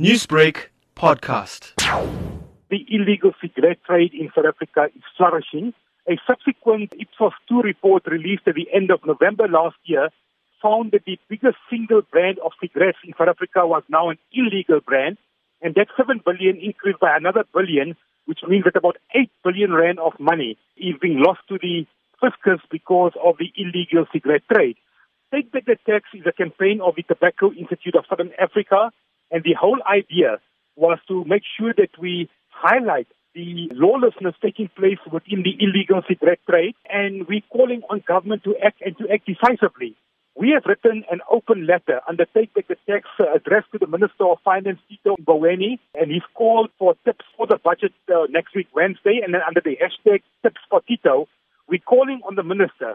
Newsbreak podcast. The illegal cigarette trade in South Africa is flourishing. A subsequent Ipsos 2 report released at the end of November last year found that the biggest single brand of cigarettes in South Africa was now an illegal brand, and that 7 billion increased by another billion, which means that about 8 billion rand of money is being lost to the fiscus because of the illegal cigarette trade. Take Back the Tax is a campaign of the Tobacco Institute of Southern Africa and the whole idea was to make sure that we highlight the lawlessness taking place within the illegal cigarette trade, and we're calling on government to act and to act decisively. We have written an open letter under Take Back the Tax uh, addressed to the Minister of Finance, Tito Mboweni, and he's called for tips for the budget uh, next week, Wednesday, and then under the hashtag Tips for Tito, we're calling on the Minister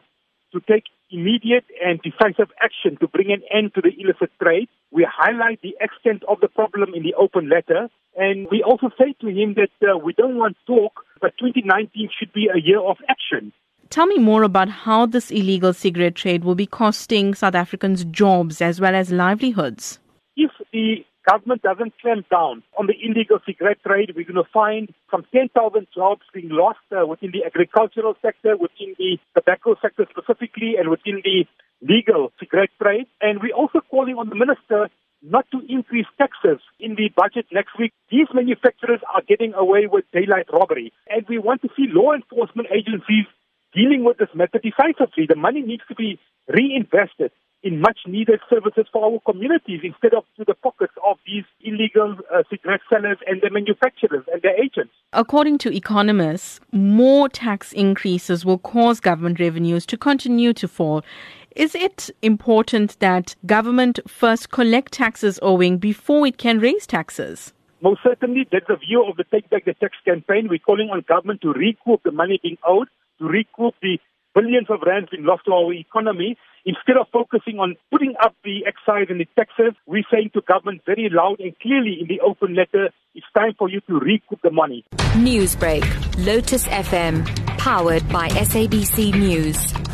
to take immediate and decisive action to bring an end to the illicit trade. We highlight the extent of the problem in the open letter, and we also say to him that uh, we don't want talk, but 2019 should be a year of action. Tell me more about how this illegal cigarette trade will be costing South Africans jobs as well as livelihoods. If the government doesn't clamp down on the illegal cigarette trade, we're going to find some 10,000 jobs being lost uh, within the agricultural sector, within the tobacco sector specifically, and within the legal cigarette trade. And we're also calling on the minister not to increase taxes in the budget next week. These manufacturers are getting away with daylight robbery. And we want to see law enforcement agencies dealing with this matter decisively. The money needs to be reinvested in much needed services for our communities instead of to the pockets of these illegal uh, cigarette sellers and their manufacturers and their agents. According to economists, more tax increases will cause government revenues to continue to fall. Is it important that government first collect taxes owing before it can raise taxes? Most certainly, that's the view of the Take Back the Tax campaign. We're calling on government to recoup the money being owed, to recoup the billions of rands being lost to our economy. Instead of focusing on putting up the excise and the taxes, we're saying to government very loud and clearly in the open letter, it's time for you to recoup the money. Newsbreak, Lotus FM, powered by SABC News.